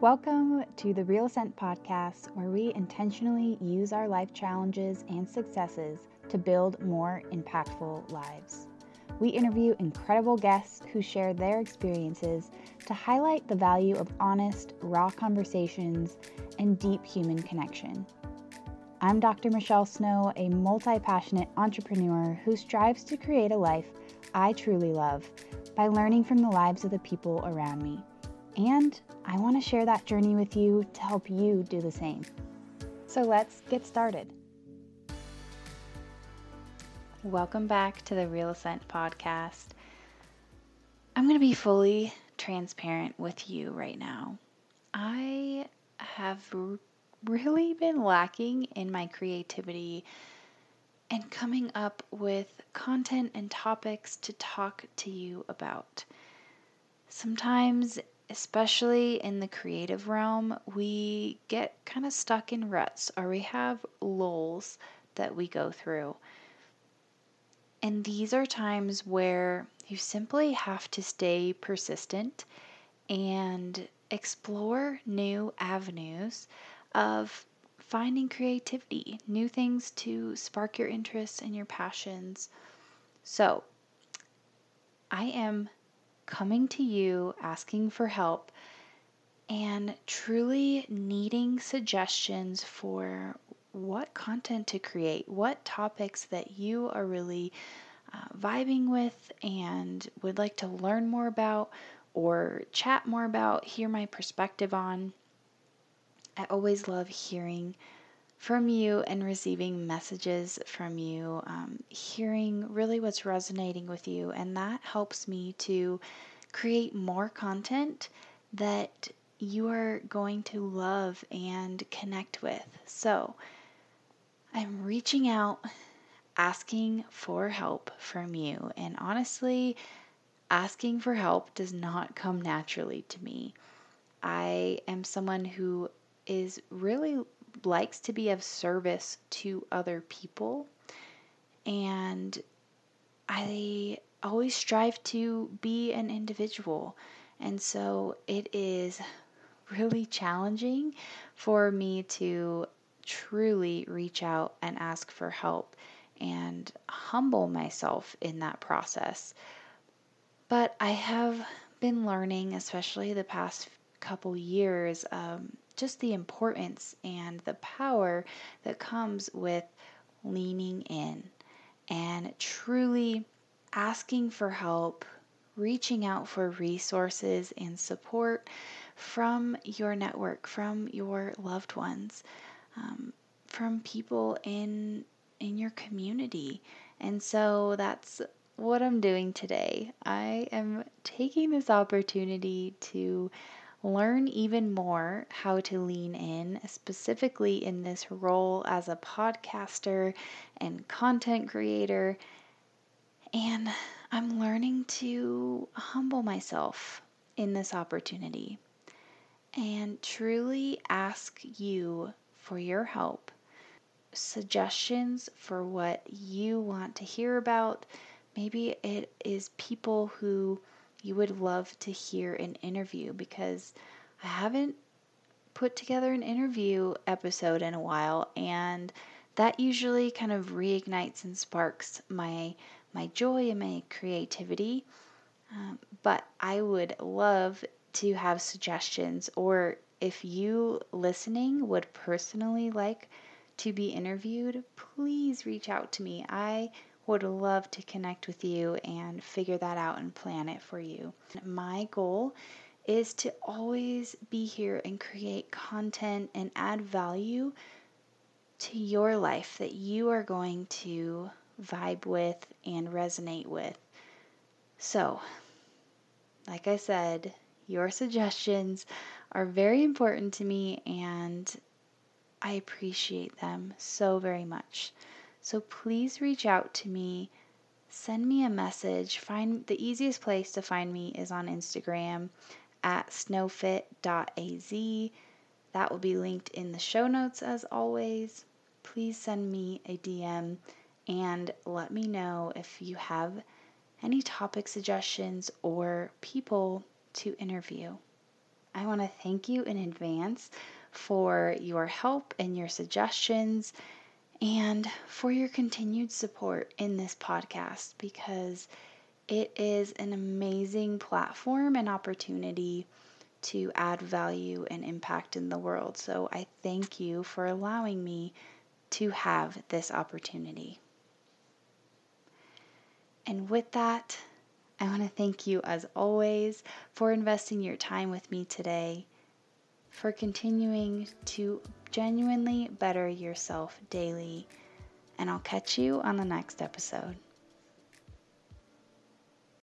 Welcome to the Real Ascent podcast, where we intentionally use our life challenges and successes to build more impactful lives. We interview incredible guests who share their experiences to highlight the value of honest, raw conversations and deep human connection. I'm Dr. Michelle Snow, a multi passionate entrepreneur who strives to create a life I truly love by learning from the lives of the people around me. And I want to share that journey with you to help you do the same. So let's get started. Welcome back to the Real Ascent podcast. I'm going to be fully transparent with you right now. I have really been lacking in my creativity and coming up with content and topics to talk to you about. Sometimes especially in the creative realm, we get kind of stuck in ruts or we have lulls that we go through. And these are times where you simply have to stay persistent and explore new avenues of finding creativity, new things to spark your interests and your passions. So, I am coming to you asking for help and truly needing suggestions for what content to create, what topics that you are really uh, vibing with and would like to learn more about or chat more about, hear my perspective on. I always love hearing from you and receiving messages from you, um, hearing really what's resonating with you, and that helps me to create more content that you are going to love and connect with. So, I'm reaching out asking for help from you, and honestly, asking for help does not come naturally to me. I am someone who is really likes to be of service to other people. And I always strive to be an individual. And so it is really challenging for me to truly reach out and ask for help and humble myself in that process. But I have been learning, especially the past couple years, um, just the importance and the power that comes with leaning in and truly asking for help, reaching out for resources and support from your network, from your loved ones, um, from people in in your community. And so that's what I'm doing today. I am taking this opportunity to learn even more how to lean in, specifically in this role as a podcaster and content creator. And I'm learning to humble myself in this opportunity and truly ask you for your help, suggestions for what you want to hear about. Maybe it is people who you would love to hear an interview because I haven't put together an interview episode in a while and that usually kind of reignites and sparks my my joy and my creativity. Um, but I would love to have suggestions, or if you listening would personally like to be interviewed, please reach out to me. I would love to connect with you and figure that out and plan it for you. My goal is to always be here and create content and add value to your life that you are going to vibe with and resonate with. So, like I said, your suggestions are very important to me and I appreciate them so very much. So please reach out to me. Send me a message. Find the easiest place to find me is on Instagram at snowfit.az. That will be linked in the show notes as always. Please send me a DM and let me know if you have any topic suggestions or people to interview. I want to thank you in advance for your help and your suggestions and for your continued support in this podcast because it is an amazing platform and opportunity to add value and impact in the world. So I thank you for allowing me to have this opportunity. And with that, I want to thank you as always for investing your time with me today, for continuing to genuinely better yourself daily. And I'll catch you on the next episode.